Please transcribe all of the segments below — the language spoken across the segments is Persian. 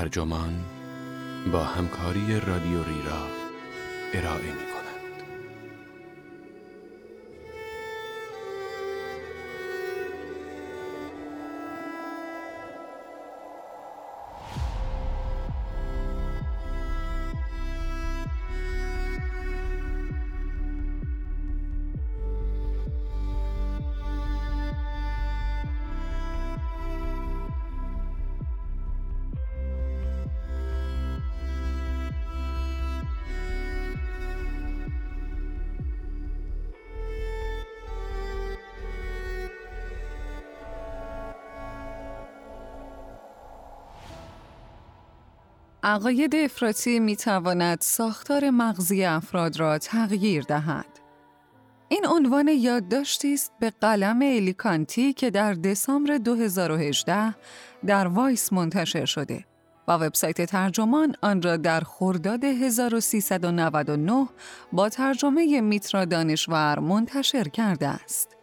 ترجمان با همکاری رادیو ریرا ارائه می عقاید افراطی می تواند ساختار مغزی افراد را تغییر دهد. این عنوان یادداشتی است به قلم الیکانتی که در دسامبر 2018 در وایس منتشر شده و وبسایت ترجمان آن را در خرداد 1399 با ترجمه میترا دانشور منتشر کرده است.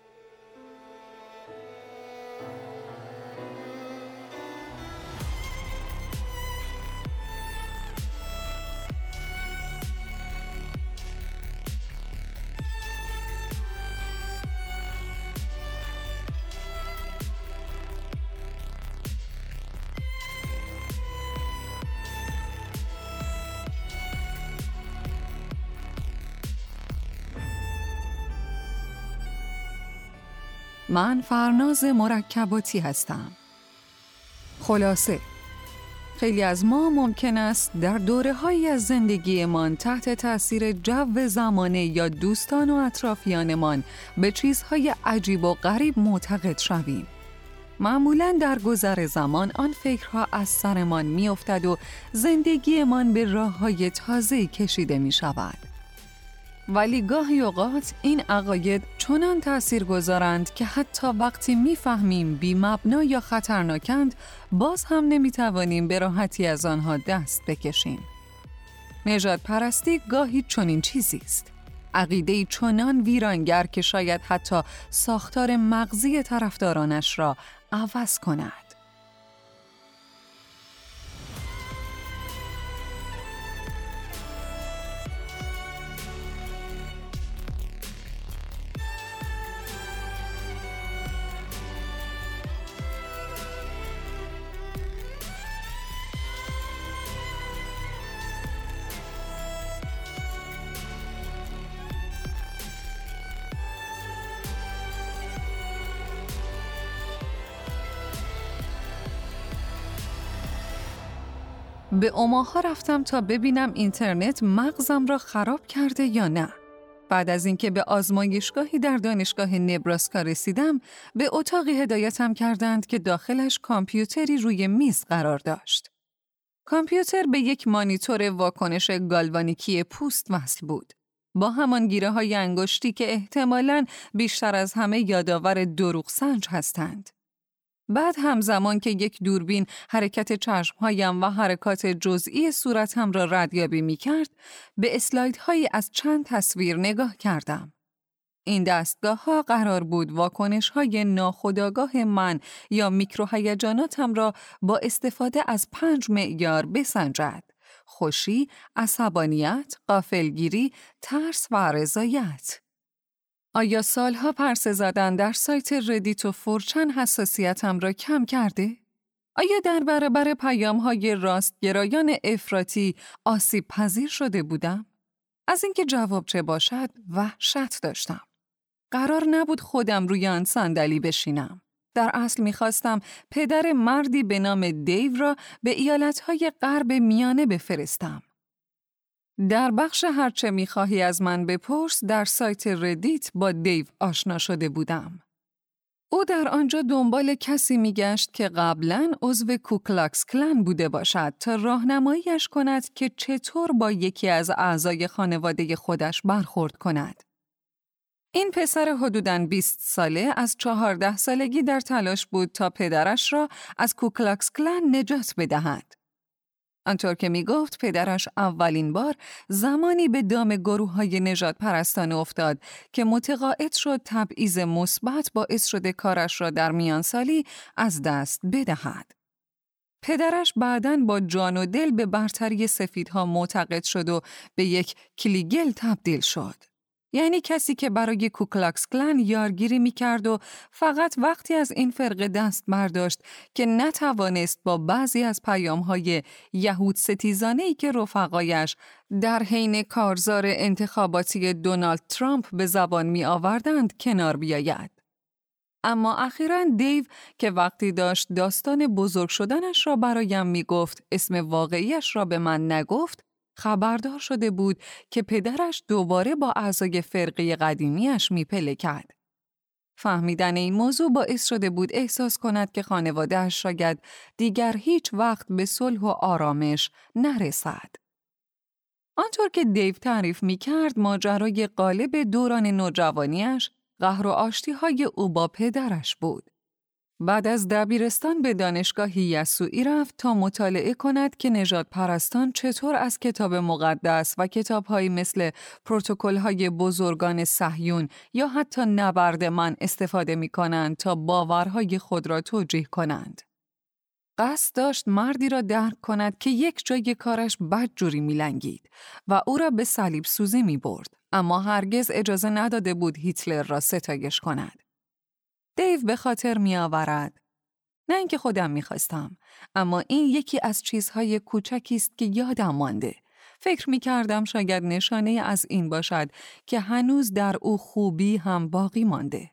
من فرناز مرکباتی هستم. خلاصه خیلی از ما ممکن است در دوره های از زندگیمان تحت تاثیر جو زمانه یا دوستان و اطرافیانمان به چیزهای عجیب و غریب معتقد شویم. معمولا در گذر زمان آن فکرها از سرمان میافتد و زندگیمان به راه های تازه کشیده می شود. ولی گاهی اوقات این عقاید چنان تأثیر گذارند که حتی وقتی می‌فهمیم بی مبنا یا خطرناکند باز هم نمی‌توانیم به راحتی از آنها دست بکشیم. نجات پرستی گاهی چنین چیزی است. عقیده چنان ویرانگر که شاید حتی ساختار مغزی طرفدارانش را عوض کند. به اوماها رفتم تا ببینم اینترنت مغزم را خراب کرده یا نه. بعد از اینکه به آزمایشگاهی در دانشگاه نبراسکا رسیدم، به اتاقی هدایتم کردند که داخلش کامپیوتری روی میز قرار داشت. کامپیوتر به یک مانیتور واکنش گالوانیکی پوست وصل بود. با همان گیره های انگشتی که احتمالاً بیشتر از همه یادآور دروغ سنج هستند. بعد همزمان که یک دوربین حرکت چشمهایم و حرکات جزئی صورتم را ردیابی می کرد، به اسلایدهایی از چند تصویر نگاه کردم. این دستگاه ها قرار بود واکنش های ناخودآگاه من یا میکروهیجاناتم را با استفاده از پنج معیار بسنجد. خوشی، عصبانیت، قافلگیری، ترس و رضایت. آیا سالها پرسه زدن در سایت ردیت و فورچن حساسیتم را کم کرده؟ آیا در برابر پیام های راستگرایان افراطی آسیب پذیر شده بودم؟ از اینکه جواب چه باشد وحشت داشتم. قرار نبود خودم روی آن صندلی بشینم. در اصل می‌خواستم پدر مردی به نام دیو را به ایالتهای غرب میانه بفرستم. در بخش هرچه می‌خواهی از من بپرس در سایت Reddit با دیو آشنا شده بودم. او در آنجا دنبال کسی میگشت که قبلا عضو کوکلاکس کلن بوده باشد تا راهنماییش کند که چطور با یکی از اعضای خانواده خودش برخورد کند. این پسر حدوداً 20 ساله از 14 سالگی در تلاش بود تا پدرش را از کوکلاکس کلن نجات بدهد. آنطور که می گفت پدرش اولین بار زمانی به دام گروه های نجات پرستانه افتاد که متقاعد شد تبعیض مثبت باعث شده کارش را در میان سالی از دست بدهد. پدرش بعدا با جان و دل به برتری سفیدها معتقد شد و به یک کلیگل تبدیل شد. یعنی کسی که برای کوکلاکس کلن یارگیری می کرد و فقط وقتی از این فرقه دست برداشت که نتوانست با بعضی از پیام های یهود ستیزانه ای که رفقایش در حین کارزار انتخاباتی دونالد ترامپ به زبان می آوردند کنار بیاید. اما اخیرا دیو که وقتی داشت داستان بزرگ شدنش را برایم می گفت اسم واقعیش را به من نگفت خبردار شده بود که پدرش دوباره با اعضای فرقه قدیمیش میپلکد. فهمیدن این موضوع باعث شده بود احساس کند که خانوادهش شاید دیگر هیچ وقت به صلح و آرامش نرسد. آنطور که دیو تعریف می کرد ماجرای قالب دوران نوجوانیش قهر و آشتی های او با پدرش بود. بعد از دبیرستان به دانشگاه یسوعی رفت تا مطالعه کند که نجات پرستان چطور از کتاب مقدس و کتابهایی مثل پروتکل های بزرگان صهیون یا حتی نبرد من استفاده می کنند تا باورهای خود را توجیه کنند. قصد داشت مردی را درک کند که یک جای کارش بدجوری میلنگید و او را به صلیب سوزی می برد. اما هرگز اجازه نداده بود هیتلر را ستایش کند. دیو به خاطر می آورد. نه اینکه خودم می‌خواستم اما این یکی از چیزهای کوچکی است که یادم مانده فکر می کردم شاید نشانه از این باشد که هنوز در او خوبی هم باقی مانده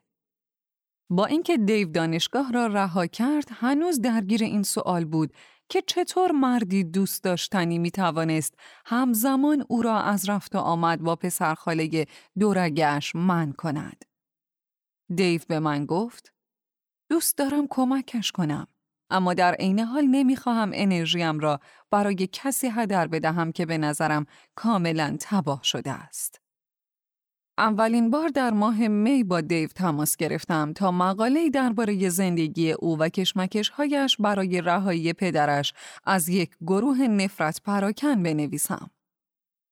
با اینکه دیو دانشگاه را رها کرد هنوز درگیر این سوال بود که چطور مردی دوست داشتنی می توانست همزمان او را از رفت و آمد با پسرخاله دورگش من کند. دیو به من گفت دوست دارم کمکش کنم اما در عین حال نمی‌خواهم انرژیم را برای کسی هدر بدهم که به نظرم کاملا تباه شده است. اولین بار در ماه می با دیو تماس گرفتم تا مقاله درباره زندگی او و کشمکشهایش برای رهایی پدرش از یک گروه نفرت پراکن بنویسم.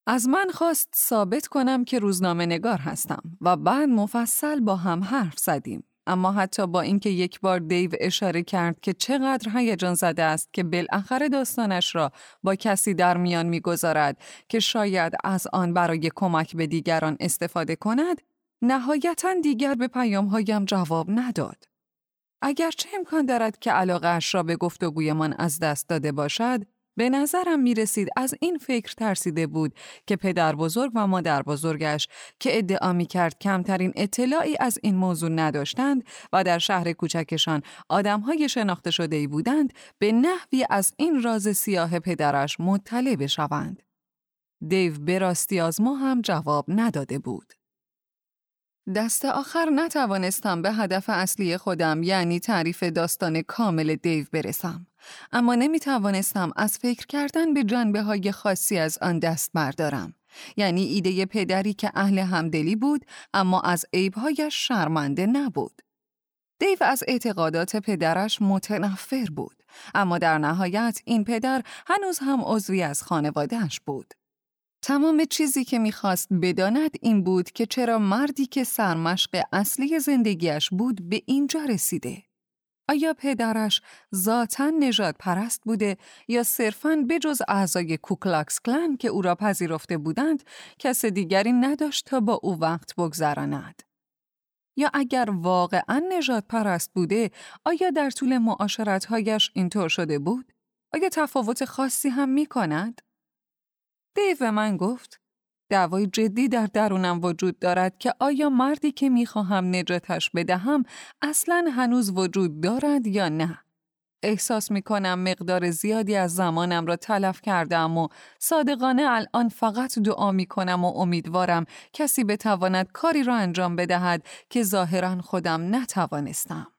از من خواست ثابت کنم که روزنامه نگار هستم و بعد مفصل با هم حرف زدیم. اما حتی با اینکه یک بار دیو اشاره کرد که چقدر هیجان زده است که بالاخره داستانش را با کسی در میان می‌گذارد که شاید از آن برای کمک به دیگران استفاده کند، نهایتا دیگر به پیامهایم جواب نداد. اگرچه امکان دارد که علاقه را به گفتگویمان از دست داده باشد، به نظرم می رسید از این فکر ترسیده بود که پدر بزرگ و مادر بزرگش که ادعا می کرد کمترین اطلاعی از این موضوع نداشتند و در شهر کوچکشان آدمهای شناخته شده بودند به نحوی از این راز سیاه پدرش مطلع بشوند. دیو به راستی از ما هم جواب نداده بود. دست آخر نتوانستم به هدف اصلی خودم یعنی تعریف داستان کامل دیو برسم. اما نمی توانستم از فکر کردن به جنبه های خاصی از آن دست بردارم. یعنی ایده پدری که اهل همدلی بود اما از عیبهایش شرمنده نبود. دیو از اعتقادات پدرش متنفر بود اما در نهایت این پدر هنوز هم عضوی از خانوادهش بود. تمام چیزی که می‌خواست بداند این بود که چرا مردی که سرمشق اصلی زندگیش بود به اینجا رسیده. آیا پدرش ذاتا نجات پرست بوده یا صرفاً بجز اعضای کوکلاکس کلن که او را پذیرفته بودند کس دیگری نداشت تا با او وقت بگذراند؟ یا اگر واقعا نجات پرست بوده آیا در طول معاشرتهایش اینطور شده بود؟ آیا تفاوت خاصی هم می کند؟ دیو من گفت دعوای جدی در درونم وجود دارد که آیا مردی که می‌خواهم نجاتش بدهم اصلا هنوز وجود دارد یا نه؟ احساس می کنم مقدار زیادی از زمانم را تلف کردم و صادقانه الان فقط دعا می کنم و امیدوارم کسی بتواند کاری را انجام بدهد که ظاهرا خودم نتوانستم.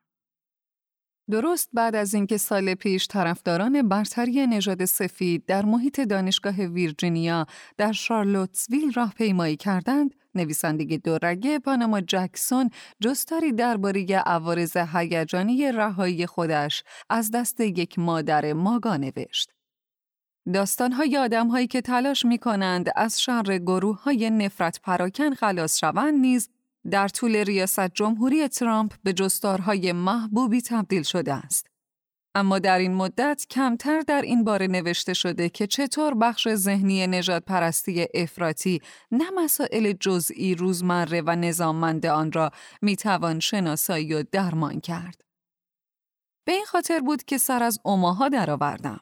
درست بعد از اینکه سال پیش طرفداران برتری نژاد سفید در محیط دانشگاه ویرجینیا در شارلوتسویل راهپیمایی کردند، نویسنده دورگه پاناما جکسون جستاری درباره عوارض هیجانی رهایی خودش از دست یک مادر ماگا نوشت. داستانهای آدمهایی که تلاش می کنند از شر گروه های نفرت پراکن خلاص شوند نیز در طول ریاست جمهوری ترامپ به جستارهای محبوبی تبدیل شده است. اما در این مدت کمتر در این باره نوشته شده که چطور بخش ذهنی نجات پرستی افراطی نه مسائل جزئی روزمره و نظاممند آن را می‌توان شناسایی و درمان کرد. به این خاطر بود که سر از اوماها درآوردم.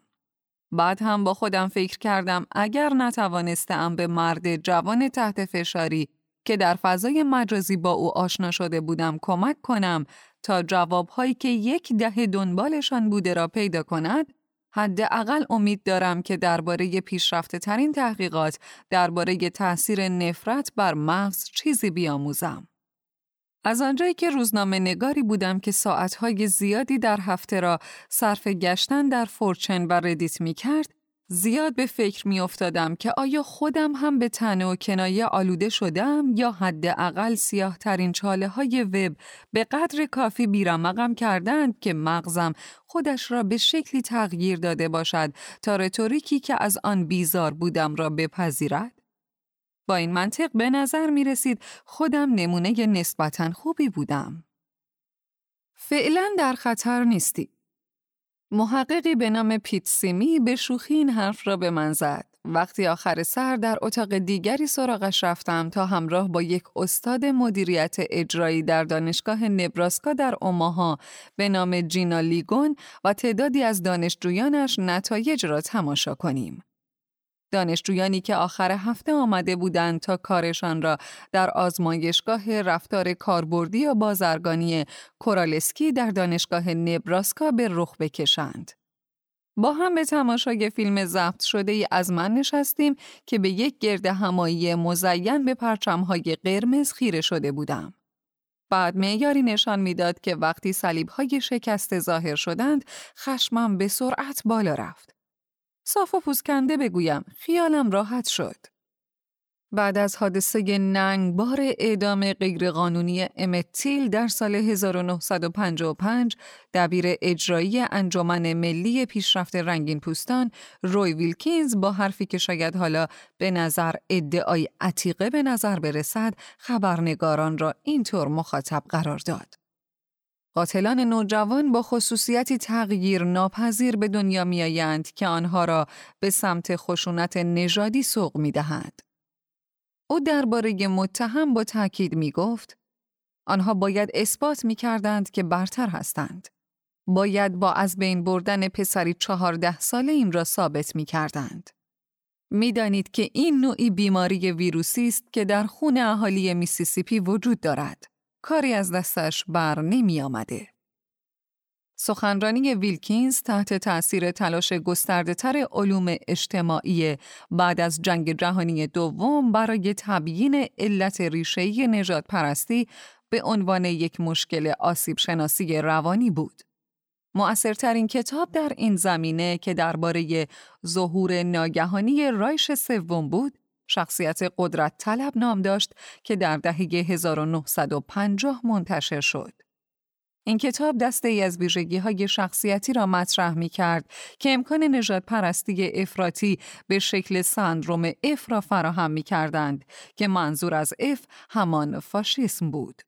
بعد هم با خودم فکر کردم اگر نتوانستم به مرد جوان تحت فشاری که در فضای مجازی با او آشنا شده بودم کمک کنم تا جوابهایی که یک دهه دنبالشان بوده را پیدا کند حداقل امید دارم که درباره پیشرفته ترین تحقیقات درباره تاثیر نفرت بر مغز چیزی بیاموزم. از آنجایی که روزنامه نگاری بودم که ساعتهای زیادی در هفته را صرف گشتن در فورچن و ردیت می کرد، زیاد به فکر می افتادم که آیا خودم هم به تنه و کنایه آلوده شدم یا حداقل سیاه ترین چاله های وب به قدر کافی بیرمقم کردند که مغزم خودش را به شکلی تغییر داده باشد تا رتوریکی که از آن بیزار بودم را بپذیرد؟ با این منطق به نظر می رسید خودم نمونه نسبتا خوبی بودم. فعلا در خطر نیستی. محققی به نام پیت سیمی به شوخی این حرف را به من زد. وقتی آخر سر در اتاق دیگری سراغش رفتم تا همراه با یک استاد مدیریت اجرایی در دانشگاه نبراسکا در اوماها به نام جینا لیگون و تعدادی از دانشجویانش نتایج را تماشا کنیم. دانشجویانی که آخر هفته آمده بودند تا کارشان را در آزمایشگاه رفتار کاربردی یا بازرگانی کورالسکی در دانشگاه نبراسکا به رخ بکشند. با هم به تماشای فیلم ضبط شده ای از من نشستیم که به یک گرد همایی مزین به پرچمهای قرمز خیره شده بودم. بعد معیاری نشان می‌داد که وقتی صلیب‌های شکسته ظاهر شدند، خشمم به سرعت بالا رفت. صاف و پوسکنده بگویم خیالم راحت شد. بعد از حادثه ننگبار اعدام غیرقانونی امتیل در سال 1955 دبیر اجرایی انجمن ملی پیشرفت رنگین پوستان روی ویلکینز با حرفی که شاید حالا به نظر ادعای عتیقه به نظر برسد خبرنگاران را اینطور مخاطب قرار داد. قاتلان نوجوان با خصوصیتی تغییر ناپذیر به دنیا میآیند که آنها را به سمت خشونت نژادی سوق می دهند. او درباره متهم با تاکید می گفت آنها باید اثبات می کردند که برتر هستند. باید با از بین بردن پسری چهارده ساله این را ثابت می کردند. می‌دانید که این نوعی بیماری ویروسی است که در خون اهالی میسیسیپی وجود دارد. کاری از دستش بر نمی آمده. سخنرانی ویلکینز تحت تأثیر تلاش گسترده تر علوم اجتماعی بعد از جنگ جهانی دوم برای تبیین علت ریشه‌ای نجات پرستی به عنوان یک مشکل آسیب شناسی روانی بود. مؤثرترین کتاب در این زمینه که درباره ظهور ناگهانی رایش سوم بود، شخصیت قدرت طلب نام داشت که در دهه 1950 منتشر شد. این کتاب دسته ای از ویژگی های شخصیتی را مطرح می کرد که امکان نجات پرستی افراطی به شکل سندروم اف را فراهم می کردند که منظور از اف همان فاشیسم بود.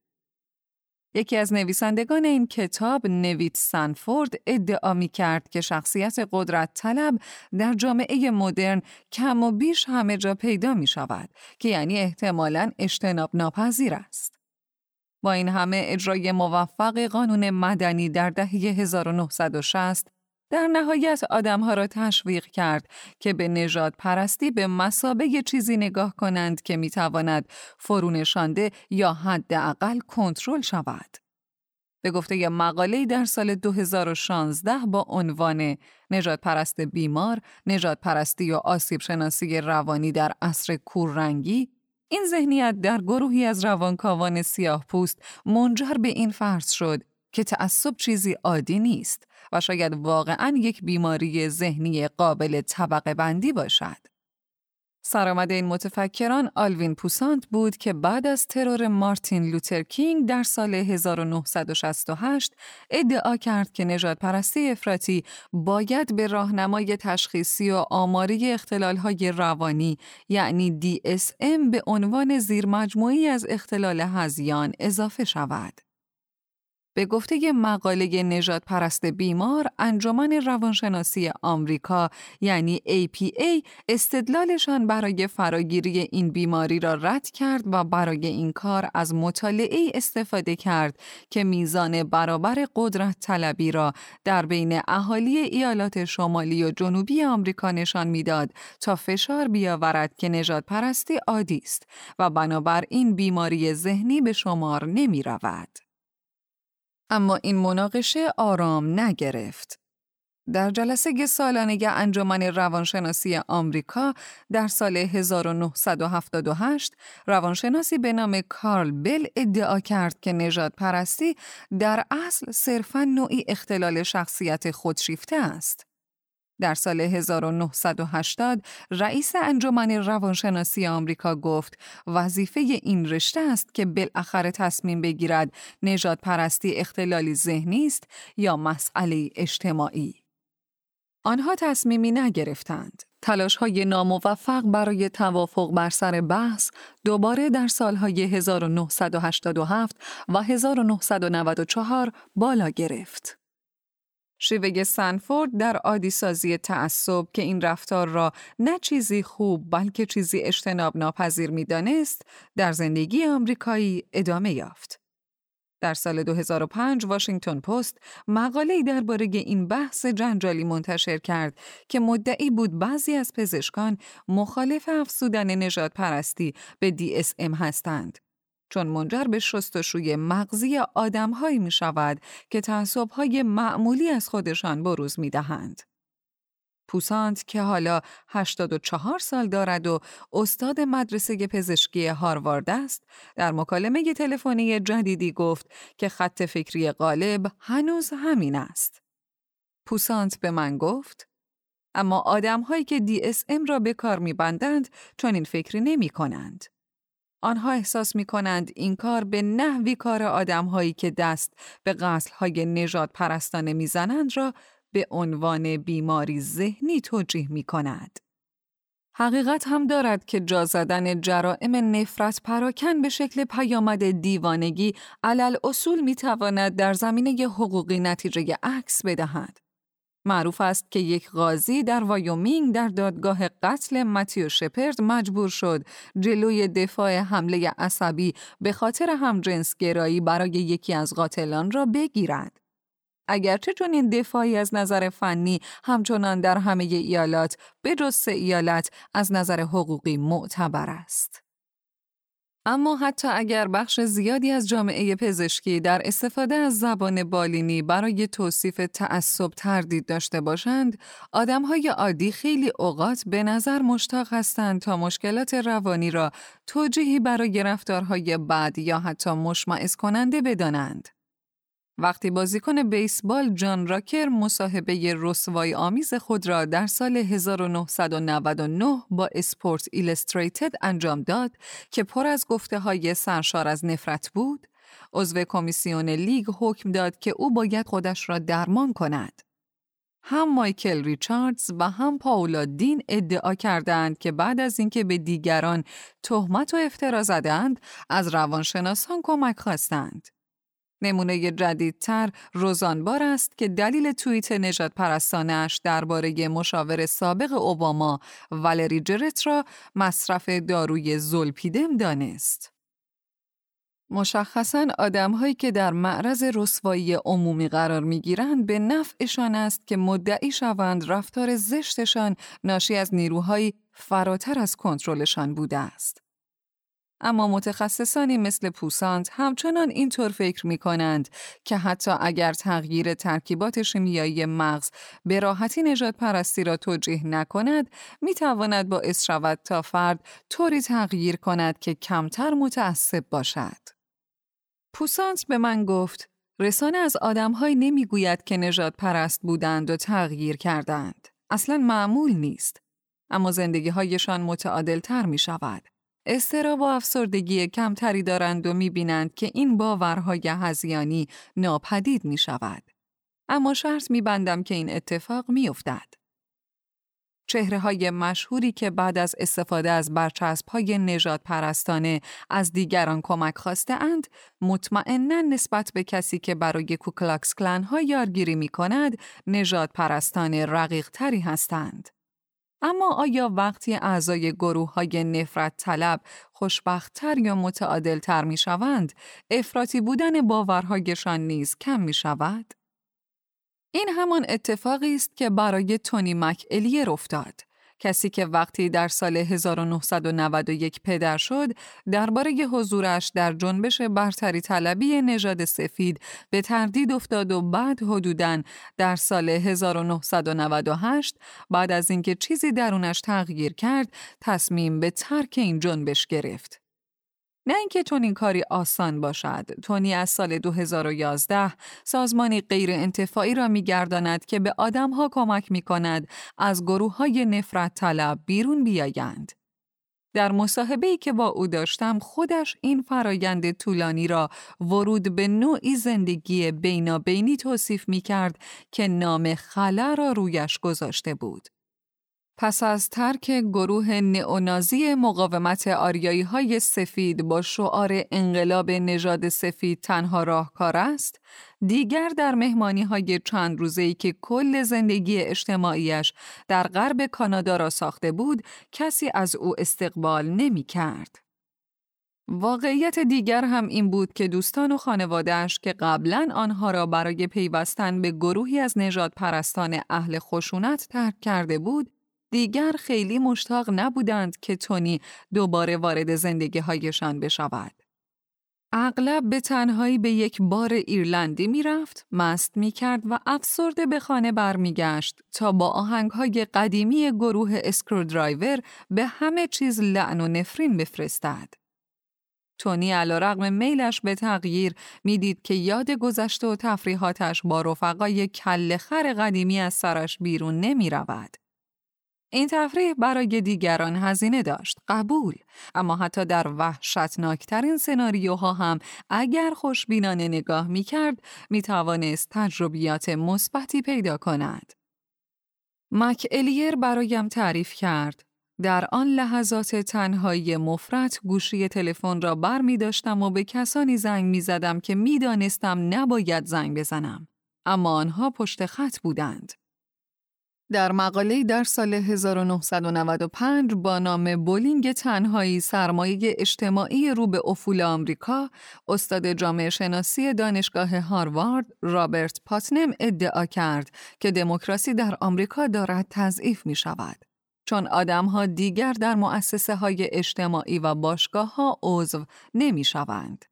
یکی از نویسندگان این کتاب نویت سنفورد ادعا می کرد که شخصیت قدرت طلب در جامعه مدرن کم و بیش همه جا پیدا می شود که یعنی احتمالاً اجتناب ناپذیر است. با این همه اجرای موفق قانون مدنی در دهه 1960 در نهایت آدمها را تشویق کرد که به نجات پرستی به مسابه چیزی نگاه کنند که می‌تواند فرونشانده یا حداقل کنترل شود. به گفته یه مقاله در سال 2016 با عنوان نجات پرست بیمار، نجات پرستی و آسیب شناسی روانی در عصر کوررنگی، این ذهنیت در گروهی از روانکاوان سیاه پوست منجر به این فرض شد که تعصب چیزی عادی نیست و شاید واقعا یک بیماری ذهنی قابل طبقه بندی باشد. سرآمد این متفکران آلوین پوسانت بود که بعد از ترور مارتین لوتر کینگ در سال 1968 ادعا کرد که نجات پرستی افراطی باید به راهنمای تشخیصی و آماری اختلالهای روانی یعنی DSM به عنوان زیرمجموعی از اختلال هزیان اضافه شود. به گفته مقاله نجات پرست بیمار انجمن روانشناسی آمریکا یعنی APA استدلالشان برای فراگیری این بیماری را رد کرد و برای این کار از مطالعه استفاده کرد که میزان برابر قدرت طلبی را در بین اهالی ایالات شمالی و جنوبی آمریکا نشان می‌داد تا فشار بیاورد که نجات پرستی عادی است و بنابراین بیماری ذهنی به شمار نمی رود. اما این مناقشه آرام نگرفت. در جلسه سالانه انجمن روانشناسی آمریکا در سال 1978 روانشناسی به نام کارل بل ادعا کرد که نجات پرستی در اصل صرفاً نوعی اختلال شخصیت خودشیفته است. در سال 1980 رئیس انجمن روانشناسی آمریکا گفت وظیفه این رشته است که بالاخره تصمیم بگیرد نجات پرستی اختلالی ذهنی است یا مسئله اجتماعی. آنها تصمیمی نگرفتند. تلاش های ناموفق برای توافق بر سر بحث دوباره در سالهای 1987 و 1994 بالا گرفت. شیوه سنفورد در عادیسازی تعصب که این رفتار را نه چیزی خوب بلکه چیزی اجتناب ناپذیر می‌دانست در زندگی آمریکایی ادامه یافت. در سال 2005 واشنگتن پست مقاله‌ای درباره این بحث جنجالی منتشر کرد که مدعی بود بعضی از پزشکان مخالف افزودن نجات پرستی به DSM هستند. چون منجر به شستشوی مغزی آدمهایی می شود که تعصبهای معمولی از خودشان بروز می دهند. پوسانت که حالا 84 سال دارد و استاد مدرسه پزشکی هاروارد است، در مکالمه تلفنی جدیدی گفت که خط فکری غالب هنوز همین است. پوسانت به من گفت اما آدمهایی که DSM را به کار میبندند چون این فکری نمی کنند. آنها احساس می کنند این کار به نحوی کار آدم هایی که دست به قصل های نجات پرستانه می‌زنند را به عنوان بیماری ذهنی توجیه می کند. حقیقت هم دارد که جا زدن جرائم نفرت پراکن به شکل پیامد دیوانگی علی‌الاصول می تواند در زمینه حقوقی نتیجه عکس بدهد. معروف است که یک قاضی در وایومینگ در دادگاه قتل متیو شپرد مجبور شد جلوی دفاع حمله عصبی به خاطر گرایی برای یکی از قاتلان را بگیرد. اگرچه چون این دفاعی از نظر فنی همچنان در همه ایالات به جز ایالت از نظر حقوقی معتبر است. اما حتی اگر بخش زیادی از جامعه پزشکی در استفاده از زبان بالینی برای توصیف تعصب تردید داشته باشند، آدمهای عادی خیلی اوقات به نظر مشتاق هستند تا مشکلات روانی را توجیهی برای رفتارهای بد یا حتی مشمعز کننده بدانند. وقتی بازیکن بیسبال جان راکر مصاحبه رسوای آمیز خود را در سال 1999 با اسپورت ایلستریتد انجام داد که پر از گفته های سرشار از نفرت بود، عضو کمیسیون لیگ حکم داد که او باید خودش را درمان کند. هم مایکل ریچاردز و هم پاولا دین ادعا کردند که بعد از اینکه به دیگران تهمت و افترا زدند از روانشناسان کمک خواستند. نمونه جدیدتر روزانبار است که دلیل توییت نجات پرستانش درباره مشاور سابق اوباما والری جرت را مصرف داروی زولپیدم دانست. مشخصاً آدمهایی که در معرض رسوایی عمومی قرار می‌گیرند به نفعشان است که مدعی شوند رفتار زشتشان ناشی از نیروهایی فراتر از کنترلشان بوده است. اما متخصصانی مثل پوسانت همچنان اینطور فکر می کنند که حتی اگر تغییر ترکیبات شیمیایی مغز به راحتی نجات پرستی را توجیه نکند می تواند باعث شود تا فرد طوری تغییر کند که کمتر متعصب باشد. پوسانت به من گفت رسانه از آدمهایی نمی‌گوید که نجات پرست بودند و تغییر کردند. اصلا معمول نیست. اما زندگی هایشان متعادل تر می شود. استرا و افسردگی کمتری دارند و می‌بینند که این باورهای هزیانی ناپدید می شود. اما شرط می بندم که این اتفاق می افتد. چهره های مشهوری که بعد از استفاده از برچسب های نژادپرستانه از دیگران کمک خواسته اند، مطمئنا نسبت به کسی که برای کوکلاکس کلن ها یارگیری می کند، نژادپرستانه رقیق تری هستند. اما آیا وقتی اعضای گروه های نفرت طلب خوشبختتر یا متعادل تر می شوند، افراطی بودن باورهایشان نیز کم می شود؟ این همان اتفاقی است که برای تونی مک الیر افتاد. کسی که وقتی در سال 1991 پدر شد درباره حضورش در جنبش برتری طلبی نژاد سفید به تردید افتاد و بعد حدوداً در سال 1998 بعد از اینکه چیزی درونش تغییر کرد تصمیم به ترک این جنبش گرفت. نه اینکه چنین کاری آسان باشد. تونی از سال 2011 سازمانی غیر انتفاعی را میگرداند که به آدمها کمک می کند از گروه های نفرت طلب بیرون بیایند. در مصاحبه که با او داشتم خودش این فرایند طولانی را ورود به نوعی زندگی بینابینی توصیف می کرد که نام خلا را رویش گذاشته بود. پس از ترک گروه نئونازی مقاومت آریایی های سفید با شعار انقلاب نژاد سفید تنها راهکار است، دیگر در مهمانی های چند روزه‌ای که کل زندگی اجتماعیش در غرب کانادا را ساخته بود، کسی از او استقبال نمی کرد. واقعیت دیگر هم این بود که دوستان و خانوادهش که قبلا آنها را برای پیوستن به گروهی از نجات پرستان اهل خشونت ترک کرده بود، دیگر خیلی مشتاق نبودند که تونی دوباره وارد زندگی هایشان بشود. اغلب به تنهایی به یک بار ایرلندی می‌رفت، مست می کرد و افسرده به خانه برمیگشت تا با آهنگ های قدیمی گروه اسکرودرایور به همه چیز لعن و نفرین بفرستد. تونی علی‌رغم میلش به تغییر می‌دید که یاد گذشته و تفریحاتش با رفقای کله‌خر قدیمی از سرش بیرون نمی رود. این تفریح برای دیگران هزینه داشت قبول اما حتی در وحشتناکترین سناریوها هم اگر خوشبینانه نگاه می کرد می توانست تجربیات مثبتی پیدا کند مک الیر برایم تعریف کرد در آن لحظات تنهایی مفرت گوشی تلفن را بر می داشتم و به کسانی زنگ می زدم که می دانستم نباید زنگ بزنم. اما آنها پشت خط بودند. در مقاله در سال 1995 با نام بولینگ تنهایی سرمایه اجتماعی رو به افول آمریکا، استاد جامعه شناسی دانشگاه هاروارد رابرت پاتنم ادعا کرد که دموکراسی در آمریکا دارد تضعیف می شود. چون آدمها دیگر در مؤسسه های اجتماعی و باشگاه ها عضو نمی شوند.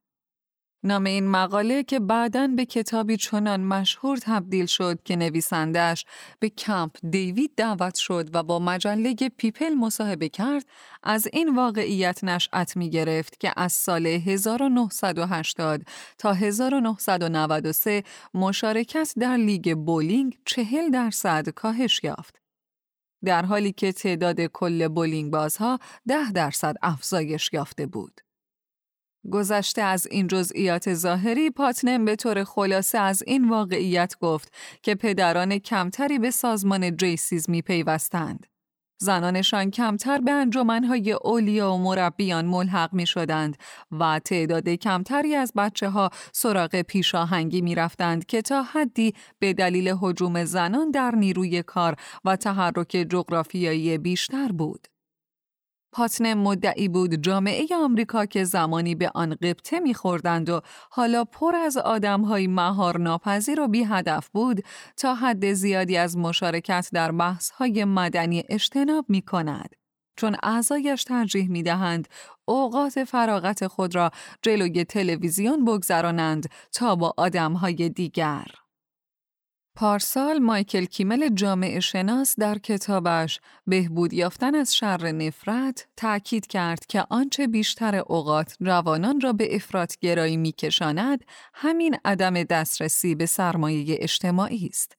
نام این مقاله که بعداً به کتابی چنان مشهور تبدیل شد که نویسندش به کمپ دیوید دعوت شد و با مجله پیپل مصاحبه کرد از این واقعیت نشأت می گرفت که از سال 1980 تا 1993 مشارکت در لیگ بولینگ چهل درصد کاهش یافت. در حالی که تعداد کل بولینگ بازها ده درصد افزایش یافته بود. گذشته از این جزئیات ظاهری پاتنم به طور خلاصه از این واقعیت گفت که پدران کمتری به سازمان جیسیز می پیوستند. زنانشان کمتر به انجمنهای اولیا و مربیان ملحق می شدند و تعداد کمتری از بچه ها سراغ پیشاهنگی می رفتند که تا حدی به دلیل حجوم زنان در نیروی کار و تحرک جغرافیایی بیشتر بود. پاتنم مدعی بود جامعه آمریکا که زمانی به آن قبطه میخوردند و حالا پر از آدمهای مهار ناپذیر و بی هدف بود تا حد زیادی از مشارکت در بحثهای مدنی اجتناب می کند. چون اعضایش ترجیح می دهند اوقات فراغت خود را جلوی تلویزیون بگذرانند تا با آدمهای دیگر. پارسال مایکل کیمل جامعه شناس در کتابش بهبود یافتن از شر نفرت تأکید کرد که آنچه بیشتر اوقات روانان را به افراط گرایی میکشاند همین عدم دسترسی به سرمایه اجتماعی است.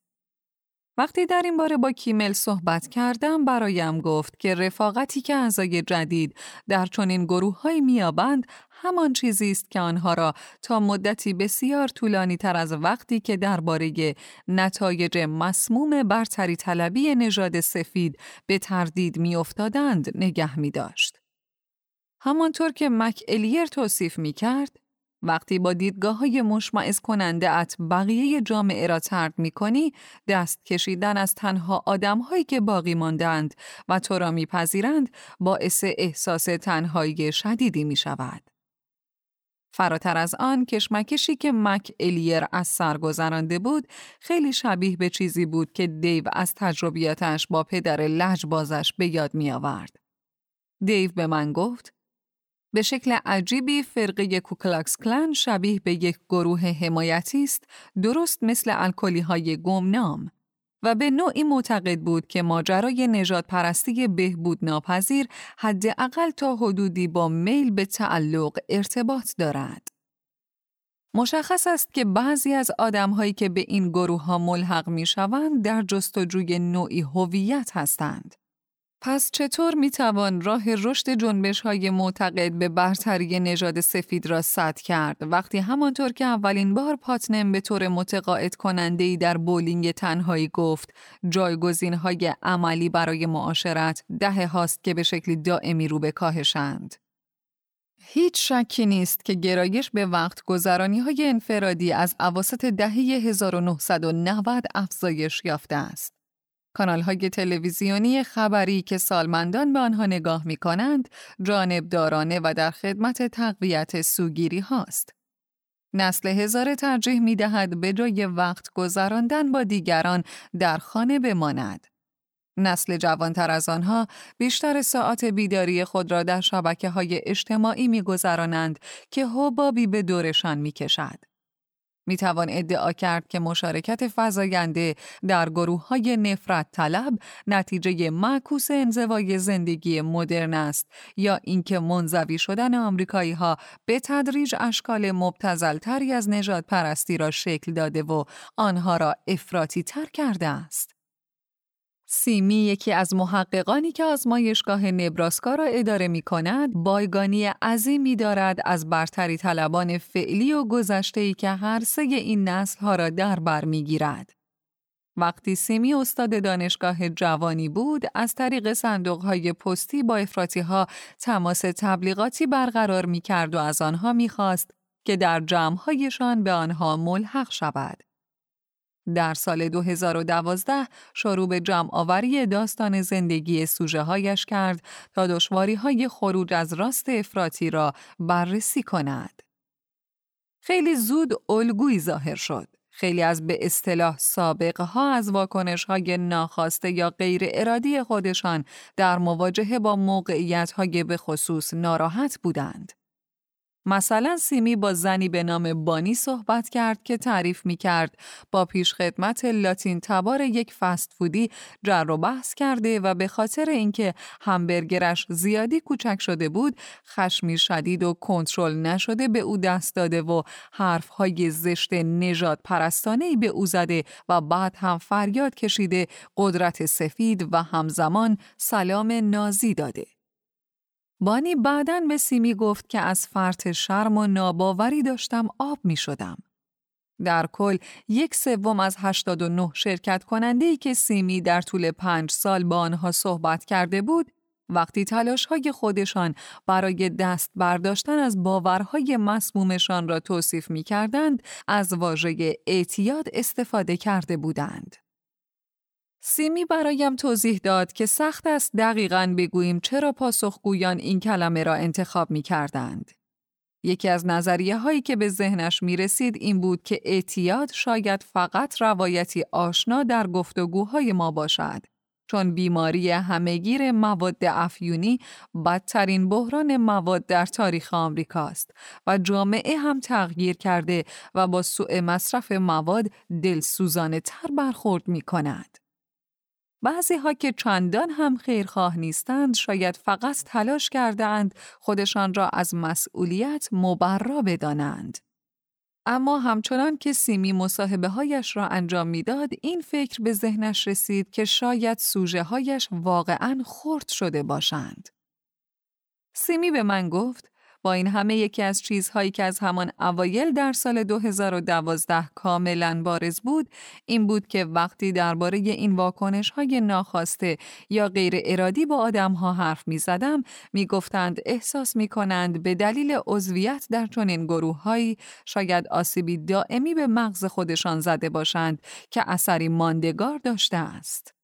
وقتی در این باره با کیمل صحبت کردم برایم گفت که رفاقتی که اعضای جدید در چنین گروههایی میابند همان چیزی است که آنها را تا مدتی بسیار طولانی تر از وقتی که درباره نتایج مسموم برتری طلبی نژاد سفید به تردید میافتادند نگه می داشت. همانطور که مک الیر توصیف می کرد، وقتی با دیدگاه های مشمعز کننده ات بقیه جامعه را ترد می کنی، دست کشیدن از تنها آدم هایی که باقی ماندند و تو را میپذیرند باعث احساس تنهایی شدیدی می شود. فراتر از آن کشمکشی که مک الیر از سر گذرانده بود خیلی شبیه به چیزی بود که دیو از تجربیاتش با پدر لجبازش به یاد می آورد. دیو به من گفت به شکل عجیبی فرقه کوکلاکس کلن شبیه به یک گروه حمایتی است درست مثل الکلی های گمنام و به نوعی معتقد بود که ماجرای نجات پرستی بهبود ناپذیر حداقل تا حدودی با میل به تعلق ارتباط دارد. مشخص است که بعضی از آدمهایی که به این گروه ها ملحق می شوند در جستجوی نوعی هویت هستند. پس چطور می توان راه رشد جنبش های معتقد به برتری نژاد سفید را سد کرد وقتی همانطور که اولین بار پاتنم به طور متقاعد کننده ای در بولینگ تنهایی گفت جایگزین های عملی برای معاشرت ده هاست که به شکلی دائمی رو به کاهشند. هیچ شکی نیست که گرایش به وقت گذرانی های انفرادی از عواسط دهه 1990 افزایش یافته است. کانال های تلویزیونی خبری که سالمندان به آنها نگاه می کنند، جانبدارانه و در خدمت تقویت سوگیری هاست. نسل هزار ترجیح می دهد به جای وقت گذراندن با دیگران در خانه بماند. نسل جوانتر از آنها بیشتر ساعت بیداری خود را در شبکه های اجتماعی می گذرانند که حبابی به دورشان می کشد. می توان ادعا کرد که مشارکت فضاینده در گروه های نفرت طلب نتیجه معکوس انزوای زندگی مدرن است یا اینکه منزوی شدن آمریکایی ها به تدریج اشکال مبتزلتری از نجات پرستی را شکل داده و آنها را افراطی تر کرده است. سیمی یکی از محققانی که آزمایشگاه نبراسکا را اداره می کند بایگانی عظیمی دارد از برتری طلبان فعلی و ای که هر سه این نسل ها را در بر می گیرد. وقتی سیمی استاد دانشگاه جوانی بود از طریق صندوق های پستی با افراتی ها تماس تبلیغاتی برقرار می کرد و از آنها می خواست که در جمعهایشان به آنها ملحق شود. در سال 2012 شروع به جمع آوری داستان زندگی سوژه هایش کرد تا دشواری های خروج از راست افراطی را بررسی کند. خیلی زود الگویی ظاهر شد. خیلی از به اصطلاح سابقه ها از واکنش های ناخواسته یا غیر ارادی خودشان در مواجهه با موقعیت های به خصوص ناراحت بودند. مثلا سیمی با زنی به نام بانی صحبت کرد که تعریف می کرد با پیشخدمت لاتین تبار یک فست فودی جر و بحث کرده و به خاطر اینکه همبرگرش زیادی کوچک شده بود خشمی شدید و کنترل نشده به او دست داده و حرفهای زشت نجات پرستانه به او زده و بعد هم فریاد کشیده قدرت سفید و همزمان سلام نازی داده. بانی بعدا به سیمی گفت که از فرط شرم و ناباوری داشتم آب می شدم. در کل یک سوم از 89 شرکت کننده ای که سیمی در طول پنج سال با آنها صحبت کرده بود وقتی تلاش های خودشان برای دست برداشتن از باورهای مسمومشان را توصیف می کردند از واژه اعتیاد استفاده کرده بودند. سیمی برایم توضیح داد که سخت است دقیقا بگوییم چرا پاسخگویان این کلمه را انتخاب می کردند. یکی از نظریه هایی که به ذهنش می رسید این بود که اعتیاد شاید فقط روایتی آشنا در گفتگوهای ما باشد. چون بیماری همهگیر مواد افیونی بدترین بحران مواد در تاریخ آمریکاست و جامعه هم تغییر کرده و با سوء مصرف مواد دلسوزانه تر برخورد می کند. بعضی ها که چندان هم خیرخواه نیستند شاید فقط تلاش کرده اند خودشان را از مسئولیت مبرا بدانند. اما همچنان که سیمی مصاحبه هایش را انجام می‌داد این فکر به ذهنش رسید که شاید سوژه هایش واقعا خرد شده باشند. سیمی به من گفت با این همه یکی از چیزهایی که از همان اوایل در سال 2012 کاملا بارز بود این بود که وقتی درباره این واکنش های ناخواسته یا غیر ارادی با آدم ها حرف می زدم می گفتند احساس می کنند به دلیل عضویت در چنین گروه هایی شاید آسیبی دائمی به مغز خودشان زده باشند که اثری ماندگار داشته است.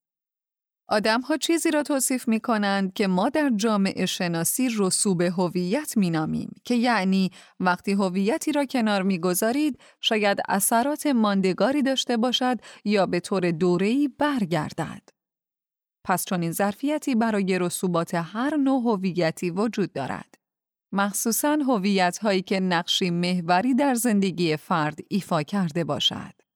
آدم ها چیزی را توصیف می کنند که ما در جامعه شناسی رسوب هویت می نامیم که یعنی وقتی هویتی را کنار می گذارید شاید اثرات ماندگاری داشته باشد یا به طور دوره‌ای برگردد. پس چون این ظرفیتی برای رسوبات هر نوع هویتی وجود دارد. مخصوصاً هویت هایی که نقشی محوری در زندگی فرد ایفا کرده باشد.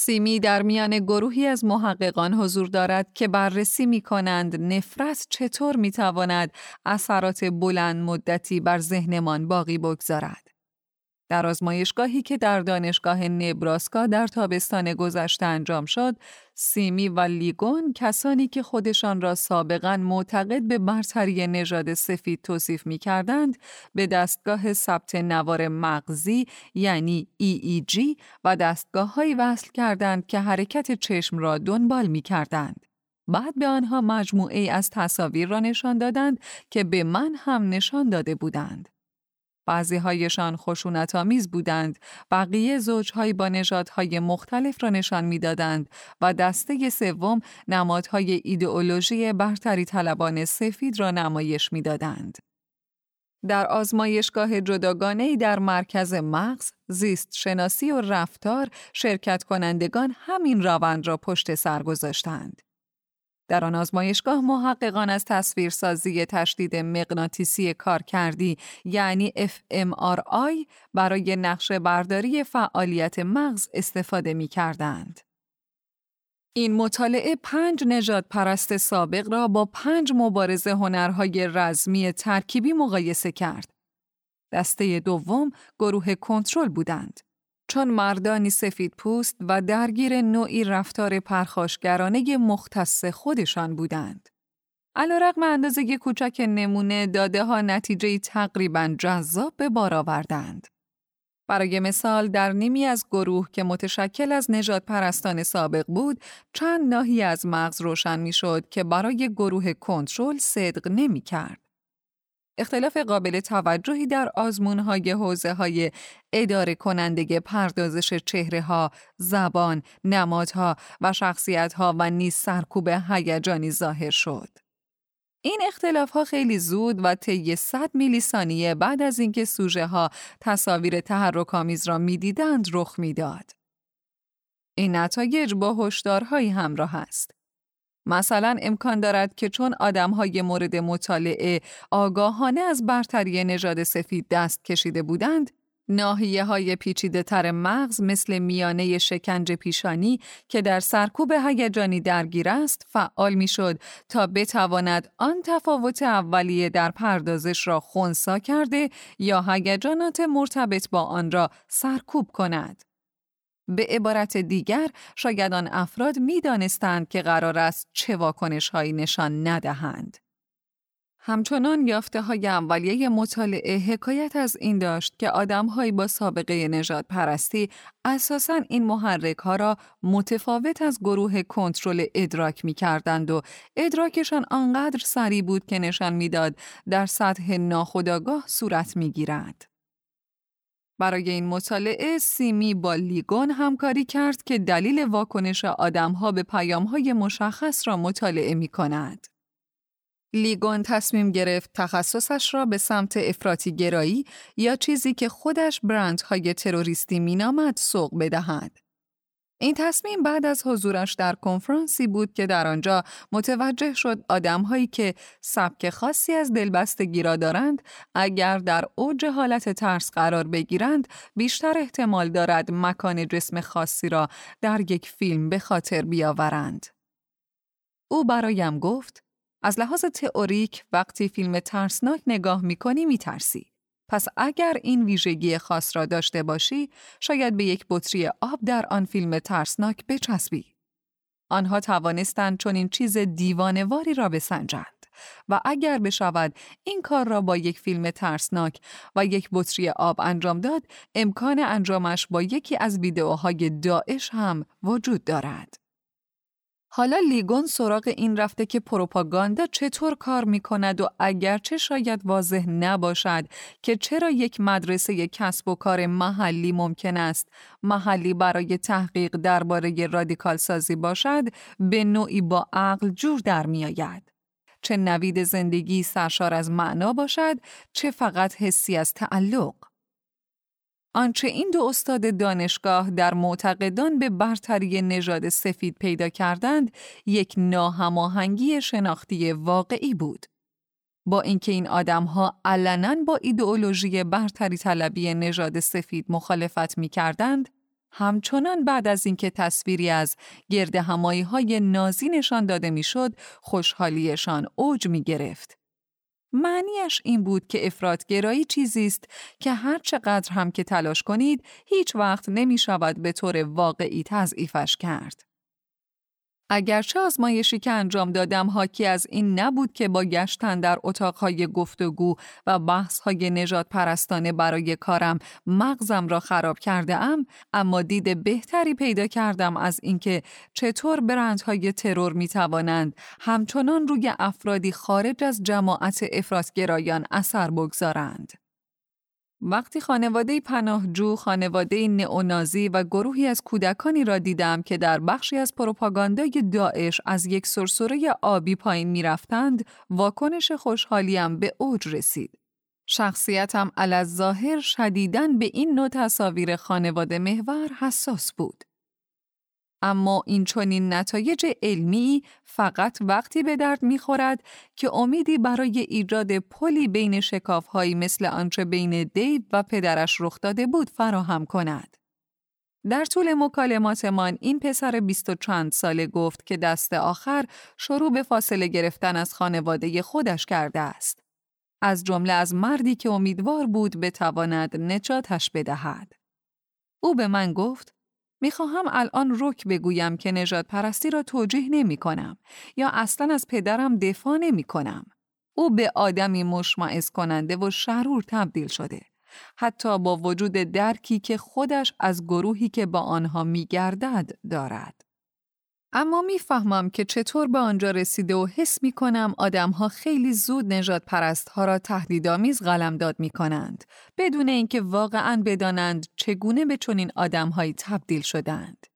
سیمی در میان گروهی از محققان حضور دارد که بررسی می کنند نفرت چطور می تواند اثرات بلند مدتی بر ذهنمان باقی بگذارد. در آزمایشگاهی که در دانشگاه نبراسکا در تابستان گذشته انجام شد، سیمی و لیگون کسانی که خودشان را سابقا معتقد به برتری نژاد سفید توصیف می کردند، به دستگاه ثبت نوار مغزی یعنی EEG و دستگاه های وصل کردند که حرکت چشم را دنبال می کردند. بعد به آنها مجموعه از تصاویر را نشان دادند که به من هم نشان داده بودند. بعضی هایشان خشونت آمیز بودند، بقیه زوجهایی با نژادهای مختلف را نشان می‌دادند و دسته سوم نمادهای ایدئولوژی برتری طلبان سفید را نمایش می‌دادند. در آزمایشگاه جداگانه در مرکز مغز، زیست شناسی و رفتار شرکت کنندگان همین روند را پشت سر گذاشتند. در آن آزمایشگاه محققان از تصویرسازی تشدید مغناطیسی کارکردی یعنی fMRI برای نقشه برداری فعالیت مغز استفاده می کردند. این مطالعه پنج نجات پرست سابق را با پنج مبارز هنرهای رزمی ترکیبی مقایسه کرد. دسته دوم گروه کنترل بودند. چون مردانی سفید پوست و درگیر نوعی رفتار پرخاشگرانه مختص خودشان بودند. علیرغم اندازه کوچک نمونه داده ها نتیجه تقریبا جذاب به بار آوردند. برای مثال در نیمی از گروه که متشکل از نجات پرستان سابق بود، چند ناحیه از مغز روشن می شد که برای گروه کنترل صدق نمی کرد. اختلاف قابل توجهی در آزمونهای حوزه های اداره کنندگی پردازش چهره ها، زبان، نمادها و شخصیت ها و نیز سرکوب هیجانی ظاهر شد. این اختلاف ها خیلی زود و طی 100 میلی ثانیه بعد از اینکه سوژه ها تصاویر تحرک آمیز را می‌دیدند رخ می‌داد. این نتایج با هشدارهایی همراه است. مثلا امکان دارد که چون های مورد مطالعه آگاهانه از برتری نژاد سفید دست کشیده بودند، ناحیه های پیچیده تر مغز مثل میانه شکنج پیشانی که در سرکوب هیجانی درگیر است فعال می‌شد تا بتواند آن تفاوت اولیه در پردازش را خونسا کرده یا هیجانات مرتبط با آن را سرکوب کند. به عبارت دیگر شاید آن افراد می دانستند که قرار است چه واکنش هایی نشان ندهند. همچنان یافته های اولیه مطالعه حکایت از این داشت که آدمهایی با سابقه نجات پرستی اساساً این محرک ها را متفاوت از گروه کنترل ادراک می کردند و ادراکشان آنقدر سریع بود که نشان می‌داد در سطح ناخودآگاه صورت می گیرند. برای این مطالعه سیمی با لیگون همکاری کرد که دلیل واکنش آدمها به پیامهای مشخص را مطالعه می کند. لیگون تصمیم گرفت تخصصش را به سمت افراطی گرایی یا چیزی که خودش برندهای تروریستی مینامد سوق بدهد. این تصمیم بعد از حضورش در کنفرانسی بود که در آنجا متوجه شد آدمهایی که سبک خاصی از دلبستگی را دارند اگر در اوج حالت ترس قرار بگیرند بیشتر احتمال دارد مکان جسم خاصی را در یک فیلم به خاطر بیاورند. او برایم گفت از لحاظ تئوریک وقتی فیلم ترسناک نگاه می‌کنی میترسی. پس اگر این ویژگی خاص را داشته باشی، شاید به یک بطری آب در آن فیلم ترسناک بچسبی. آنها توانستند چون این چیز دیوانواری را بسنجند و اگر بشود این کار را با یک فیلم ترسناک و یک بطری آب انجام داد امکان انجامش با یکی از ویدئوهای داعش هم وجود دارد. حالا لیگون سراغ این رفته که پروپاگاندا چطور کار می کند و اگرچه شاید واضح نباشد که چرا یک مدرسه کسب و کار محلی ممکن است محلی برای تحقیق درباره رادیکال سازی باشد به نوعی با عقل جور در می آید. چه نوید زندگی سرشار از معنا باشد چه فقط حسی از تعلق. آنچه این دو استاد دانشگاه در معتقدان به برتری نژاد سفید پیدا کردند یک ناهماهنگی شناختی واقعی بود. با اینکه این آدمها علنا با ایدئولوژی برتری طلبی نژاد سفید مخالفت می کردند، همچنان بعد از اینکه تصویری از گرد همایی های نازی نشان داده می‌شد، خوشحالیشان اوج می گرفت. معنیش این بود که افرادگرایی چیزی است که هر چقدر هم که تلاش کنید هیچ وقت نمی شود به طور واقعی تضعیفش کرد. اگرچه آزمایشی که انجام دادم حاکی از این نبود که با گشتن در اتاقهای گفتگو و بحثهای نجات پرستانه برای کارم مغزم را خراب کرده ام اما دید بهتری پیدا کردم از اینکه چطور برندهای ترور می توانند همچنان روی افرادی خارج از جماعت افرادگرایان اثر بگذارند. وقتی خانواده پناهجو، خانواده نئونازی و گروهی از کودکانی را دیدم که در بخشی از پروپاگاندای داعش از یک سرسره آبی پایین می‌رفتند، واکنش خوشحالیم به اوج رسید. شخصیتم ظاهر شدیداً به این نوع تصاویر خانواده محور حساس بود. اما این چنین نتایج علمی فقط وقتی به درد می‌خورد که امیدی برای ایجاد پلی بین شکافهایی مثل آنچه بین دیو و پدرش رخ داده بود فراهم کند. در طول مکالماتمان این پسر بیست و چند ساله گفت که دست آخر شروع به فاصله گرفتن از خانواده خودش کرده است. از جمله از مردی که امیدوار بود بتواند نجاتش بدهد. او به من گفت می‌خواهم الان رک بگویم که نجات پرستی را توجیه نمی کنم یا اصلا از پدرم دفاع نمی کنم. او به آدمی مشمعز کننده و شرور تبدیل شده. حتی با وجود درکی که خودش از گروهی که با آنها میگردد دارد. اما می‌فهمم که چطور به آنجا رسیده و حس می کنم آدم ها خیلی زود نجات پرست ها را تهدیدآمیز قلمداد می کنند بدون اینکه واقعا بدانند چگونه به چنین آدم هایی تبدیل شدند.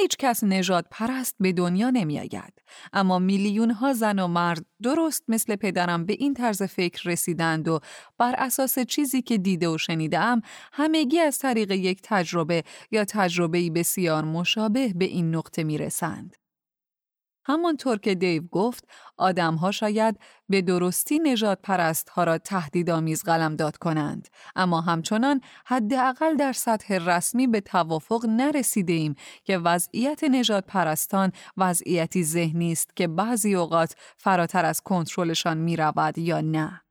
هیچ کس نجات پرست به دنیا نمی آید. اما میلیون ها زن و مرد درست مثل پدرم به این طرز فکر رسیدند و بر اساس چیزی که دیده و شنیدم همگی از طریق یک تجربه یا تجربه‌ای بسیار مشابه به این نقطه می رسند. همانطور که دیو گفت آدمها شاید به درستی نجات پرست ها را تهدیدآمیز قلمداد کنند اما همچنان حداقل در سطح رسمی به توافق نرسیده ایم که وضعیت نجات پرستان وضعیتی ذهنی است که بعضی اوقات فراتر از کنترلشان می رود یا نه.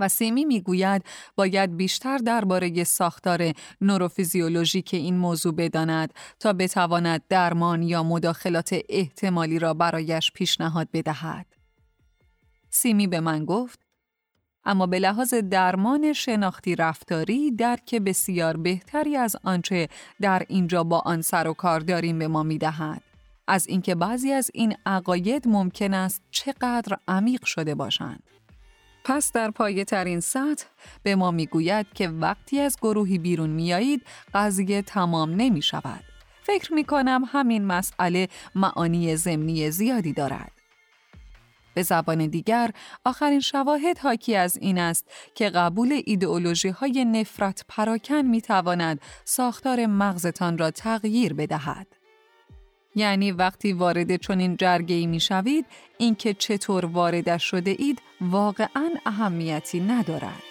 و سیمی می‌گوید باید بیشتر درباره ساختار نوروفیزیولوژیک این موضوع بداند تا بتواند درمان یا مداخلات احتمالی را برایش پیشنهاد بدهد. سیمی به من گفت اما به لحاظ درمان شناختی رفتاری درک بسیار بهتری از آنچه در اینجا با آن سر و کار داریم به ما می‌دهد. از اینکه بعضی از این عقاید ممکن است چقدر عمیق شده باشند. پس در پایه ترین سطح به ما می‌گوید که وقتی از گروهی بیرون میایید قضیه تمام نمی شود. فکر می کنم همین مسئله معانی زمینی زیادی دارد. به زبان دیگر آخرین شواهد حاکی از این است که قبول ایدئولوژی های نفرت پراکن می تواند ساختار مغزتان را تغییر بدهد. یعنی وقتی وارد چنین جرگه ای می شوید اینکه چطور واردش شده اید واقعا اهمیتی ندارد.